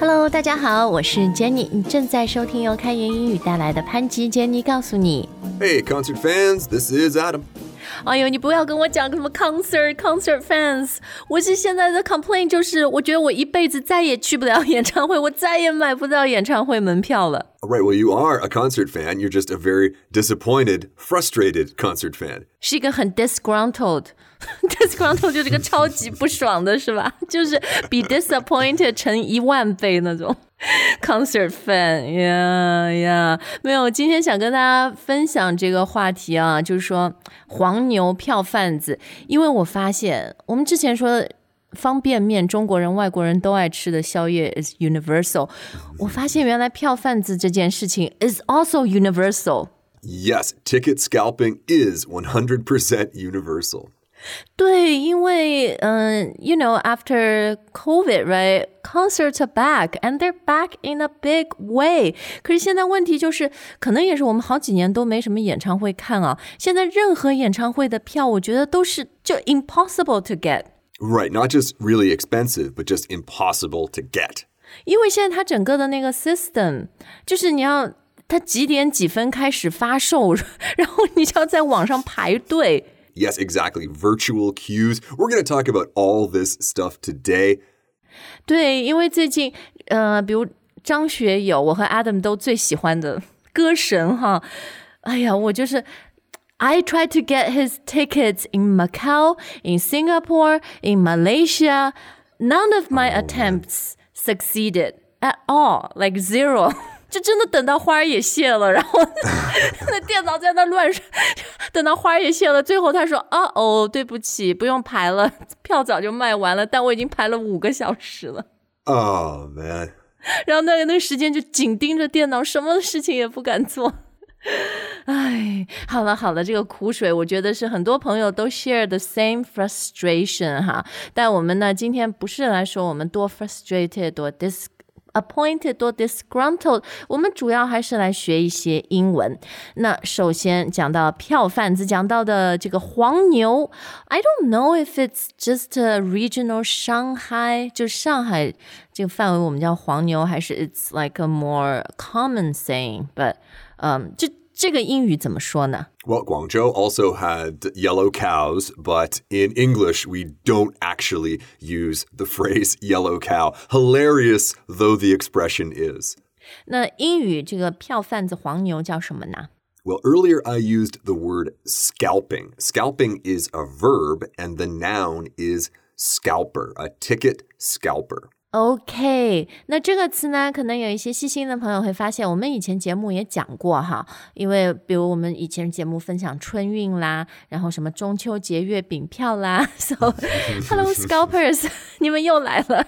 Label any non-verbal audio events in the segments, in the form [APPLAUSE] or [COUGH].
Hello，大家好，我是 Jenny，你正在收听由开言英语带来的潘吉 Jenny 告诉你。 Hey, concert fans, this is Adam. 哎呦，你不要跟我讲什么 concert concert fans，我是现在的 complaint 就是，我觉得我一辈子再也去不了演唱会，我再也买不到演唱会门票了。 All right, well, you are a concert fan. You're just a very disappointed, frustrated concert fan. 是一个很 [LAUGHS] disgruntled，disgruntled 就是个超级不爽的，是吧？就是比 disappointed 乘一万倍那种 [LAUGHS] concert fan 呀呀。没有，今天想跟大家分享这个话题啊，就是说黄牛票贩子，因为我发现我们之前说。方便面，中国人、外国人都爱吃的宵夜 is universal。我发现原来票贩子这件事情 is also universal。 Yes, ticket scalping is 100% universal. 对，因为嗯、y o u know after COVID right concerts are back and they're back in a big way。可是现在问题就是，可能也是我们好几年都没什么演唱会看啊。现在任何演唱会的票，我觉得都是就 impossible to get。 Right, not just really expensive, but just impossible to get. 因为现在它整个的那个 system 就是你要它几点几分开始发售，然后你就要在网上排队。 [LAUGHS] Yes, exactly. Virtual queues. We're going to talk about all this stuff today. 对，因为最近，呃，比如张学友，我和 tried to get his tickets in Macau, in Singapore, in Malaysia. None of my oh, attempts man. succeeded at all, like zero. 就真的等到花儿也谢了，然后 [LAUGHS] 那电脑在那乱说，等到花儿也谢了，最后他说：“啊哦，对不起，不用排了，票早就卖完了，但我已经排了五个小时了。” Oh, [LAUGHS] man. 然后那个那个时间就紧盯着电脑，什么事情也不敢做。[LAUGHS] 哎，好了好了，这个苦水，我觉得是很多朋友都 share the same frustration 哈。但我们呢，今天不是来说我们多 frustrated 多 dis。appointed 多 disgruntled，我们主要还是来学一些英文。那首先讲到票贩子，讲到的这个黄牛，I don't know if it's just a regional Shanghai，就上海这个范围我们叫黄牛，还是 it's like a more common saying？But 嗯，这 这个英语怎么说呢？ Well, Guangzhou also had yellow cows, but in English, we don't actually use the phrase [LAUGHS] yellow cow, hilarious though the expression is. 那英语这个票贩子黄牛叫什么呢？ Well, earlier I used the word scalping. Scalping is a verb, and the noun is scalper, a ticket scalper. OK，那这个词呢，可能有一些细心的朋友会发现，我们以前节目也讲过哈。因为比如我们以前节目分享春运啦，然后什么中秋节月饼票啦，[LAUGHS] So [LAUGHS] hello scalpers，你们又来了。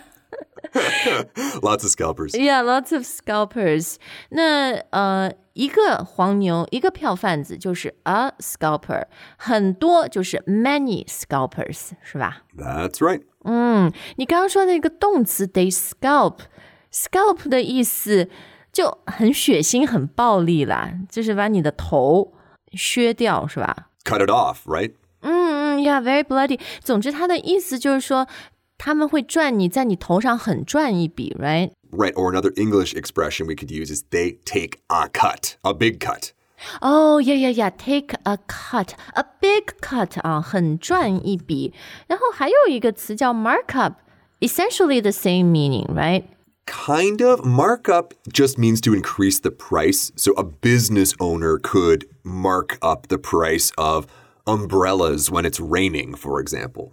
[LAUGHS] Lots of scalpers. Yeah, lots of scalpers. 那呃，一个黄牛，一个票贩子就是 a scalper，很多就是 many scalpers，是吧？ That's right. 嗯，你刚刚说那个动词 they scalp，scalp 的意思就很血腥、很暴力啦，就是把你的头削掉，是吧？ Cut it off, right? 嗯嗯，Yeah，very bloody。总之，它的意思就是说， 他们会赚你在你头上狠赚一笔，right？ Right. Or another English expression we could use is they take a cut, a big cut. 哦，yeah yeah yeah，take a cut，a big cut 啊，很赚一笔。然后还有一个词叫 markup，essentially the same meaning，right？ Kind of. Markup just means to increase the price. So a business owner could mark up the price of umbrellas when it's raining, for example.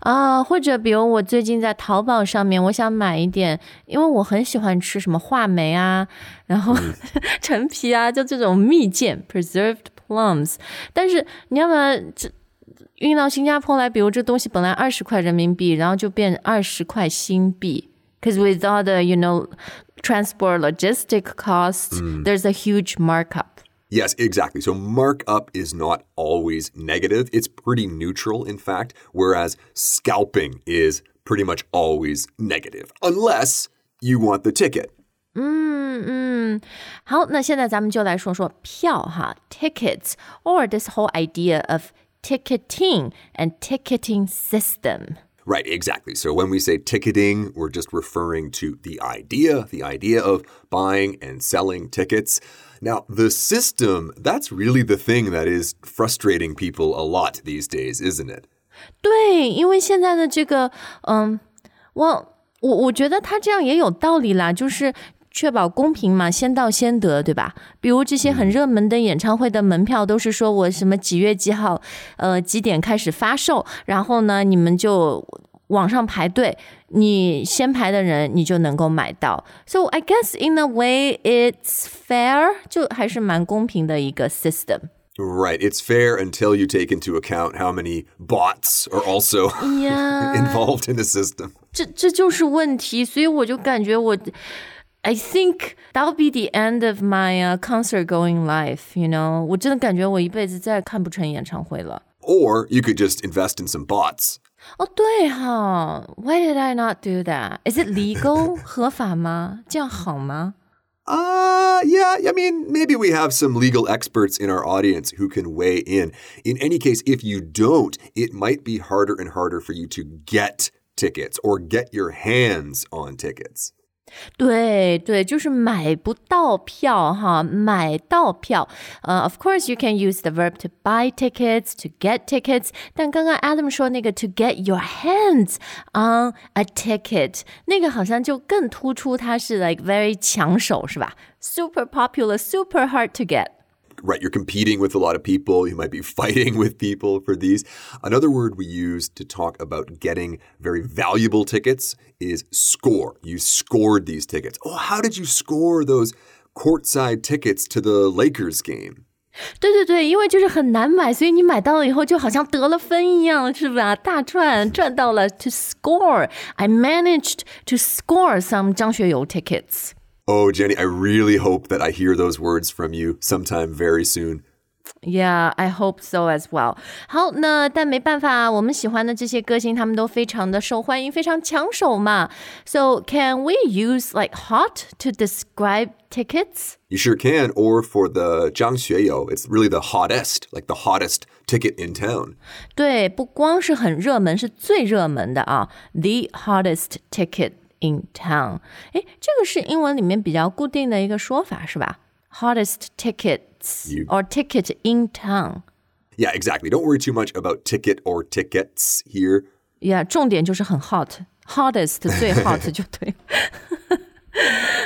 啊，或者比如我最近在淘宝上面，我想买一点，因为我很喜欢吃什么话梅啊，然后陈皮啊，就这种蜜饯 （preserved plums）。但是你要把这运到新加坡来，比如这东西本来二十块人民币，然后就变二十块新币，because without the you know transport logistic costs, there's a huge markup. Yes, exactly. So markup is not always negative. It's pretty neutral, in fact, whereas scalping is pretty much always negative, unless you want the ticket. 嗯，好，那现在咱们就来说说票哈，tickets or this whole idea of ticketing and ticketing system. Right, exactly. So when we say ticketing, we're just referring to the idea, the idea of buying and selling tickets. Now, the system, that's really the thing that is frustrating people a lot these days, isn't it? 对，因为现在的这个，嗯，我我我觉得他这样也有道理啦，就是确保公平嘛，先到先得，对吧？比如这些很热门的演唱会的门票，都是说我什么几月几号，呃几点开始发售，然后呢，你们就 网上排队，你先排的人你就能够买到。So I guess in a way it's fair，就还是蛮公平的一个 system。 Right, it's fair until you take into account how many bots are also Yeah. [LAUGHS] involved in the system. 这这就是问题，所以我就感觉我，I think that'll be the end of my、uh, concert going life. You know，我真的感觉我一辈子再也看不成演唱会了。 Or you could just invest in some bots. 哦，对哈，Why did I not do that? Is it legal [LAUGHS] 合法吗？这样好吗？ Uh, yeah, I mean, maybe we have some legal experts in our audience who can weigh in. In any case, if you don't, it might be harder and harder for you to get tickets or get your hands on tickets. 对对，就是买不到票哈，买到票。呃、o f course you can use the verb to buy tickets to get tickets，但刚刚 Adam 说那个 to get your hands on a ticket，那个好像就更突出它是 like very 抢手是吧？Super popular, super hard to get。 Right, you're competing with a lot of people. You might be fighting [LAUGHS] with people for these. Another word we use to talk about getting very valuable tickets is score. You scored these tickets. Oh, how did you score those courtside tickets to the Lakers game? 对对对，因为就是很难买，所以你买到了以后就好像得了分一样，是吧？大赚赚到了。To score, I managed to score some 张学友 tickets. Oh, Jenny, I really hope that I hear those words from you sometime very soon. Yeah, I hope so as well. 好，那但没办法，我们喜欢的这些歌星，他们都非常的受欢迎，非常抢手嘛。So can we use like hot to describe tickets? You sure can. Or for the Zhang Xueyou, it's really the hottest, like the hottest ticket in town. 对，不光是很热门，是最热门的啊，the hottest ticket in town。诶，这个是英文里面比较固定的一个说法，是吧？Hottest tickets You- or ticket in town。 Yeah, exactly. Don't worry too much about ticket or tickets here. Yeah，重点就是很 hot，hottest 最 hot 就对。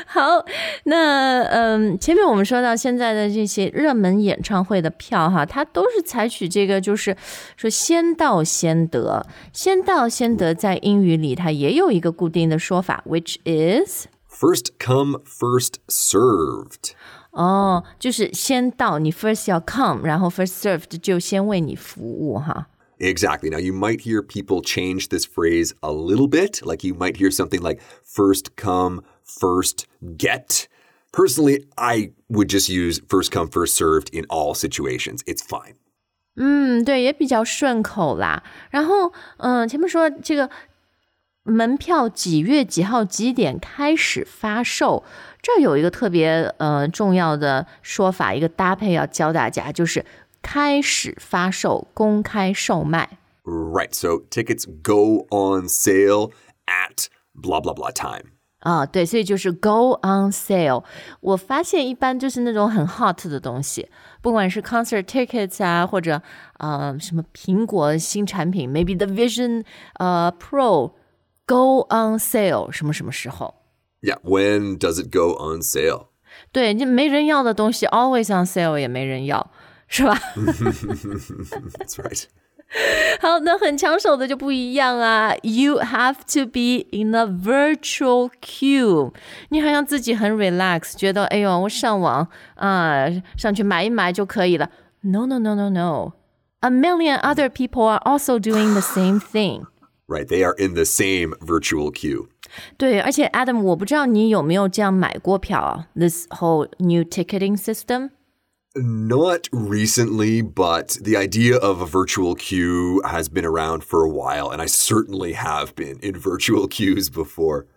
好，那嗯，前面我们说到现在的这些热门演唱会的票哈，它都是采取这个，就是说先到先得。先到先得在英语里它也有一个固定的说法，which is First come, first served. 哦，就是先到你 first 要 come，然后 first served 就先为你服务哈。Exactly. Now, you might hear people change this phrase a little bit. Like you might hear something like first come, first get. Personally, I would just use first come, first served in all situations. It's fine. 嗯，对，也比较顺口啦。然后，嗯、前面说这个门票几月几号几点开始发售，这儿有一个特别呃重要的说法，一个搭配要教大家，就是开始发售，公开售卖。 Right. So tickets go on sale at blah, blah, blah time. 啊，对，所以就是 go on sale。我发现一般就是那种很 hot 的东西，不管是 concert tickets 啊，或者呃什么苹果新产品，maybe the Vision 呃 Pro go on sale 什么什么时候？ Yeah. When does it go on sale? 对，就没人要的东西 always on sale 也没人要，是吧？ That's [LAUGHS] right. [LAUGHS] 好，那很抢手的就不一样啊。You have to be in a virtual queue。你好像自己很 relax，觉得哎呦，我上网啊、上去买一买就可以了。No, no, no, no, no. A million other people are also doing the same [SIGHS] thing. Right. They are in the same virtual queue. 对，而且 Adam，我不知道你有没有这样买过票啊？This whole new ticketing system。 Not recently, but the idea of a virtual queue has been around for a while, and I certainly have been in virtual queues before.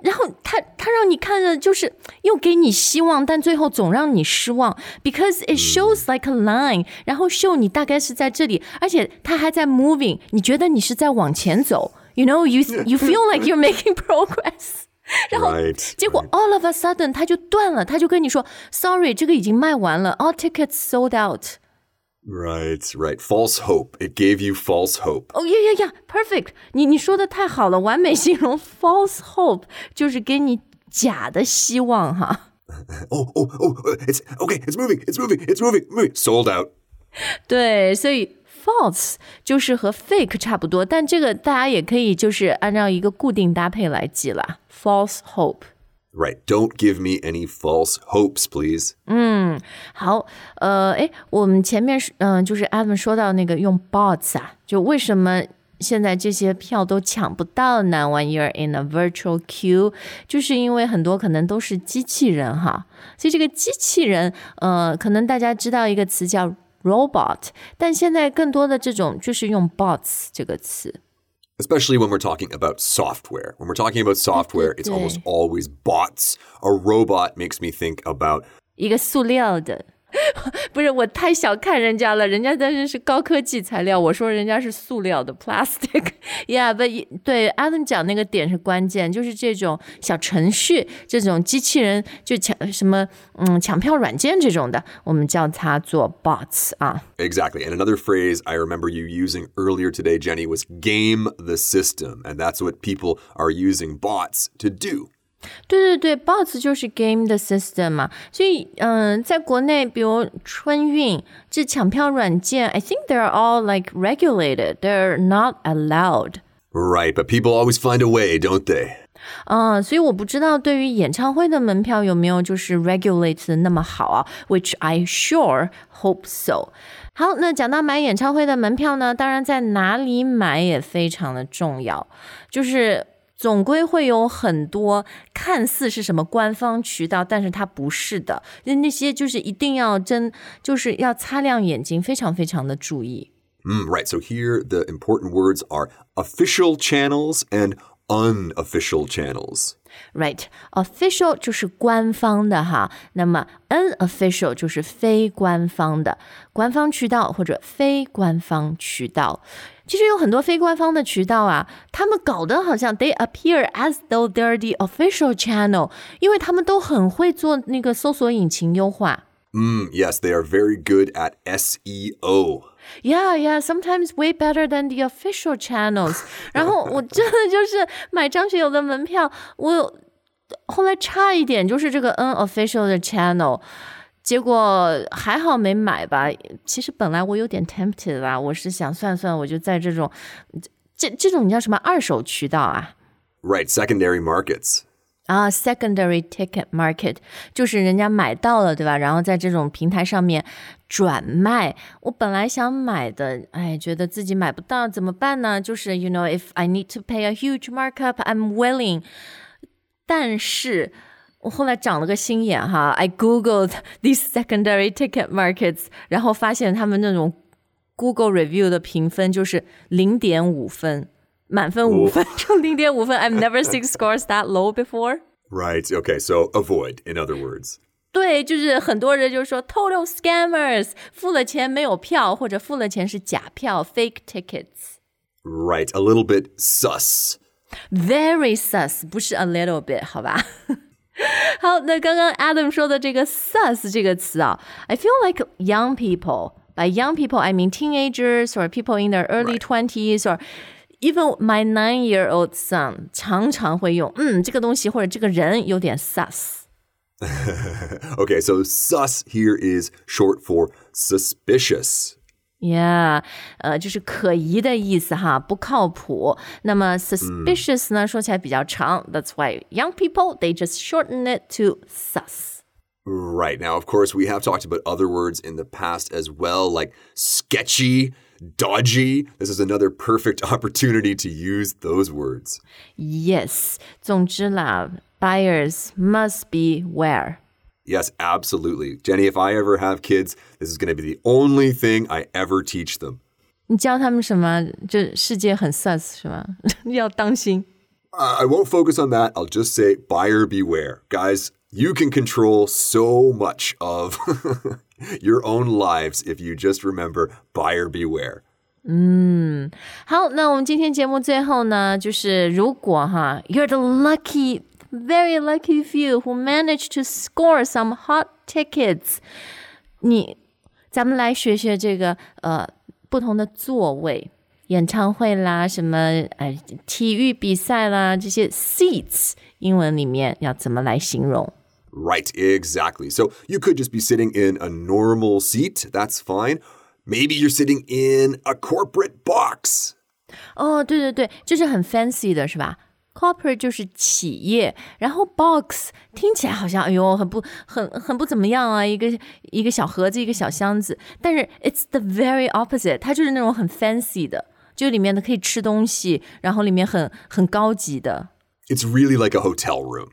然后他他让你看着就是又给你希望，但最后总让你失望，because it shows like a line，然后 show 你大概是在这里，而且它还在 moving，你觉得你是在往前走。 You know, you you feel like you're making [LAUGHS] progress. [LAUGHS] 然后 Right, 结果 all of a sudden 他就断了，他就跟你说，sorry，这个已经卖完了，all tickets sold out。 Right, right. False hope. It gave you false hope. 哦呀呀呀，perfect！你你说的太好了，完美形容 false hope 就是给你假的希望哈。 Oh, [LAUGHS] oh, oh, uh, it's okay. It's moving. It's moving. It's moving. Moving. Sold out. 对，所以 false 就是和 fake 差不多，但这个大家也可以就是按照一个固定搭配来记啦。false hope。 Right. Don't give me any false hopes, please. 好，呃，诶，我们前面是嗯、就是 Adam 说到那个用 bots 啊，就为什么现在这些票都抢不到呢？When you're in a virtual queue，就是因为很多可能都是机器人哈，所以这个机器人，呃，可能大家知道一个词叫 robot，但现在更多的这种就是用 bots 这个词。 Especially when we're talking about software. When we're talking about software, it's almost always bots. A robot makes me think about 一个塑料的。 不是我太小看人家了，人家但是是高科技材料，我说人家是塑料的 plastic。Yeah，but 对 Adam 讲那个点是关键，就是这种小程序、这种机器人，就抢什么嗯抢票软件这种的，我们叫它做 bots 啊。Exactly. And another phrase I remember you using earlier today, Jenny, was game the system. And that's what people are using bots to do. 对对对，bots 就是 game 的 system 嘛，所以嗯，在国内，比如春运这抢票软件，I think they're all like regulated, they're not allowed。 Right. But people always find a way, don't they? 啊，所以我不知道对于演唱会的门票有没有就是 regulate 的那么好啊，which I sure hope so。好，那讲到买演唱会的门票呢，当然在哪里买也非常的重要，就是。 总归会有很多看似是什么官方渠道，但是它不是的。那那些就是一定要真，就是要擦亮眼睛，非常非常的注意。嗯 right. So here the important words are official channels and unofficial channels. Right, official 就是官方的哈，那么 unofficial 就是非官方的，官方渠道或者非官方渠道。其实有很多非官方的渠道啊，他们搞得好像 they appear as though they're the official channel，因为他们都很会做那个搜索引擎优化。 Mm, yes, they are very good at E SEO. Yeah, yeah, sometimes way better than the official channels. [LAUGHS] 然后我真的就是买张学友的门票，我有后来差一点就是这个 unofficial 的 channel，结果还好没买吧。其实本来我有点 tempted 啦，我是想算算，我就在这种这这种你叫什么二手渠道啊？ Right, secondary markets. 啊，secondary ticket market 就是人家买到了，对吧？然后在这种平台上面转卖。我本来想买的，哎，觉得自己买不到怎么办呢？就是 you know if I need to pay a huge markup, I'm willing。但是我后来长了个心眼哈，I googled these secondary ticket markets，然后发现他们那种 Google review 的评分就是零点五分。满分五分，就零点五分。I've [LAUGHS] never seen scores that low before. Right. Okay, so avoid, in other words. 对，就是很多人就说 total scammers，付了钱没有票，或者付了钱是假票 fake tickets。 Right, a little bit sus. Very sus，不是 a little bit，好吧？好，那刚刚 [LAUGHS] Adam 说的这个 sus 这个词啊，I feel like young people. By young people, I mean teenagers or people in their early twenties or even my nine-year-old son 常常会用，嗯，这个东西或者这个人有点 sus。 Okay, [LAUGHS] so sus here is short for suspicious. Yeah，呃，就是可疑的意思哈，不靠谱。那么 suspicious 呢，说起来比较长，That's why young people they just shorten it to sus。 Right. Now, of course, we have talked about other words in the past as well, like sketchy, dodgy. This is another perfect opportunity [LAUGHS] to use those words. Yes，总之啦，buyers must beware。 Yes, absolutely. Jenny, if I ever have kids, this is going to be the only thing I ever teach them. 你教他们什么？这世界很 sus 是吗？[LAUGHS] 要当心。 Uh, I won't focus on that. I'll just say buyer beware. Guys, you can control so much of [LAUGHS] your own lives if you just remember buyer beware. 嗯，好，那我们今天节目最后呢，就是如果哈，you're the lucky, very lucky few who managed to score some hot tickets，你，咱们来学学这个呃不同的座位，演唱会啦，什么呃体育比赛啦，这些 seats，英文里面要怎么来形容？ Right, exactly. So you could just be sitting in a normal seat. That's fine. Maybe you're sitting in a corporate box. 哦，对对对，这是很 fancy 的，是吧？Corporate 就是企业，然后 box 听起来好像哎呦很不很很不怎么样啊，一个一个小盒子，一个小箱子。但是 it's the very opposite，它就是那种很 fancy 的，就里面的可以吃东西，然后里面很很高级的。 It's really like a hotel room.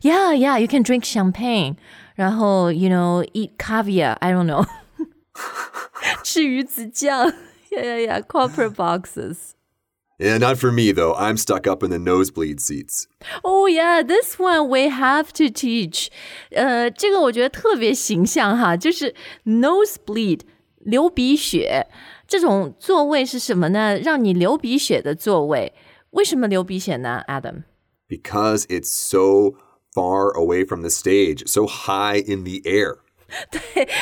Yeah, yeah, you can drink champagne，然后 you know eat caviar. I don't know，[LAUGHS] 吃鱼子酱。[LAUGHS] Yeah, yeah, yeah. Corporate boxes. Yeah, not for me though. I'm stuck up in the nosebleed seats. Oh yeah, this one we have to teach. 呃，这个我觉得特别形象哈，就是 nosebleed 流鼻血这种座位是什么呢？让你流鼻血的座位。为什么流鼻血呢，Adam？ Because it's so far away from the stage, so high in the air. [LAUGHS]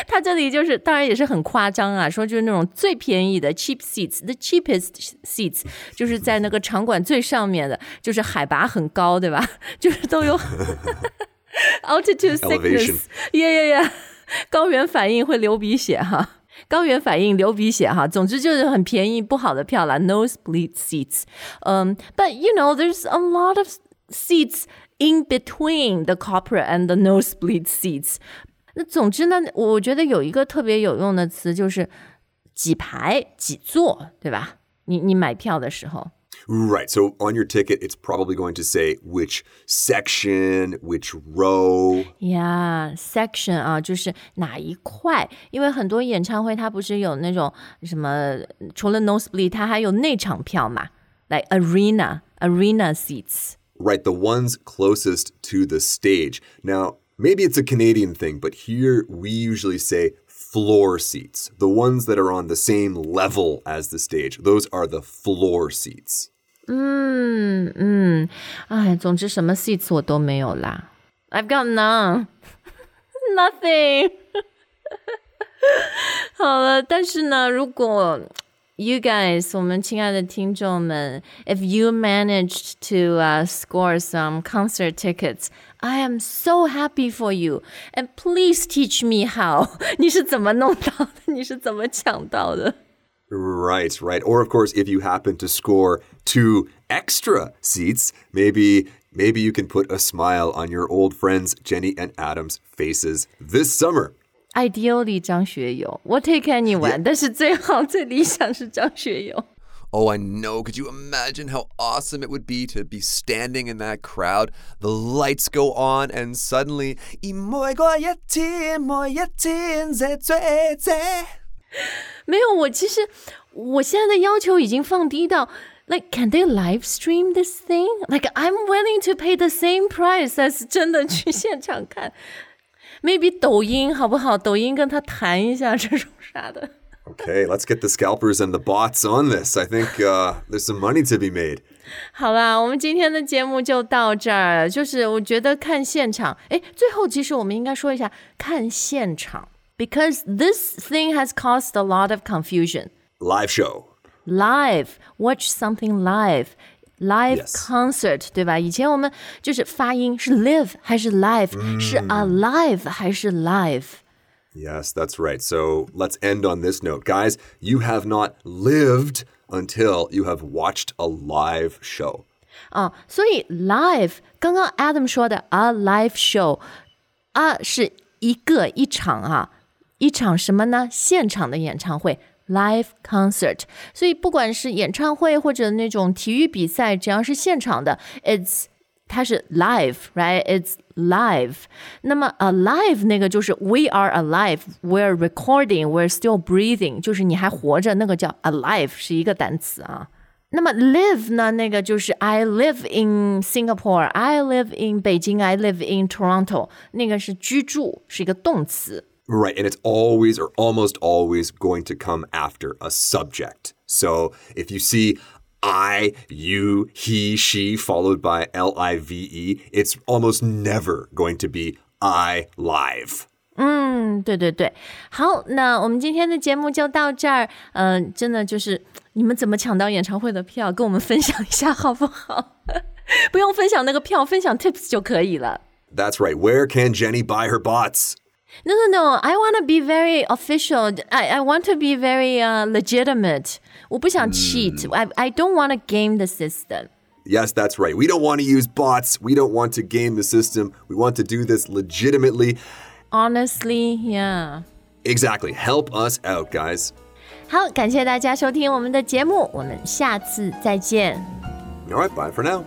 它这里就是，当然也是很夸张啊，说就是那种最便宜的 cheap seats，the cheapest seats，就是在那个场馆最上面的，就是海拔很高，对吧？就是都有 [LAUGHS] [LAUGHS] altitude Elevation. sickness，yeah yeah yeah，高原反应会流鼻血哈。高原反应流鼻血哈，总之就是很便宜不好的票啦，nosebleed seats。嗯、um,，but you know there's a lot of seats in between the corporate and the nosebleed seats。那总之呢，我觉得有一个特别有用的词就是几排几座，对吧？你你买票的时候， Right. So on your ticket, it's probably going to say which section, which row. Yeah, section 啊，就是哪一块？因为很多演唱会它不是有那种什么，除了 nosebleed，它还有内场票嘛，like arena arena seats。 Right. The ones closest to the stage. Now, maybe it's a Canadian thing, but here we usually say floor seats. The ones that are on the same level as the stage. Those are the floor seats. 嗯嗯，哎，总之什么 seats 我都没有啦。I've got none, [LAUGHS] nothing [LAUGHS] 。好了，但是呢，如果 you guys，我们亲爱的听众们，if you managed to、uh, score some concert tickets。I am so happy for you, and please teach me how. [LAUGHS] 你是怎么弄到的？你是怎么抢到的？ Right, right. Or of course, if you happen to score two extra seats, maybe maybe you can put a smile on your old friends Jenny and Adam's faces this summer. ideally 张学友. We'll take anyone. Yeah. 但是最好最理想是张学友. Oh, I know. Could you imagine how awesome it would be to be standing in that crowd? The lights go on, and suddenly. like can they live stream this thing like i'm willing to pay the same price as 真的去现场看 Maybe 抖音好不好？抖音跟他谈一下这种啥的。 Okay, let's get the scalpers and the bots on this. I think uh, there's some money to be made. 好啦，我们今天的节目就到这儿。就是我觉得看现场，哎，最后其实我们应该说一下看现场，because this thing has caused a lot of confusion. Live show. live watch something live live Yes. concert 对吧？以前我们就是发音是 live 还是 live，、是 alive 还是 live？ Yes, that's right. So let's end on this note. Guys, you have not lived until you have watched a live show. 啊，所以 live 刚刚 Adam 说的 a live show 啊是一个一场啊，一场什么呢？现场的演唱会 live concert。所以不管是演唱会或者那种体育比赛，只要是现场的，it's 它是 live，right？It's live。那么 alive 那个就是 we are alive，we're recording，we're still breathing，就是你还活着，那个叫 alive，是一个单词啊。那么 live 呢？那个就是 I live in Singapore, I live in 北京，I live in Toronto，那个是居住，是一个动词。 Right, and it's always or almost always going to come after a subject. So if you see I, you, he, she followed by L I V E, it's almost never going to be I live. 嗯，对对对，好，那我们今天的节目就到这儿。嗯、真的就是你们怎么抢到演唱会的票，跟我们分享一下好不好？不用分享那个票，分享 [LAUGHS] tips 就可以了。 That's right. Where can Jenny buy her bots? No, no, no. I want to be very official. I, I want to be very uh, legitimate. 我不想 cheat. I, I don't want to game the system. Yes, that's right. We don't want to use bots. We don't want to game the system. We want to do this legitimately. Honestly, yeah. Exactly. Help us out, guys. 好，感谢大家收听我们的节目，我们下次再见。 All right, bye for now.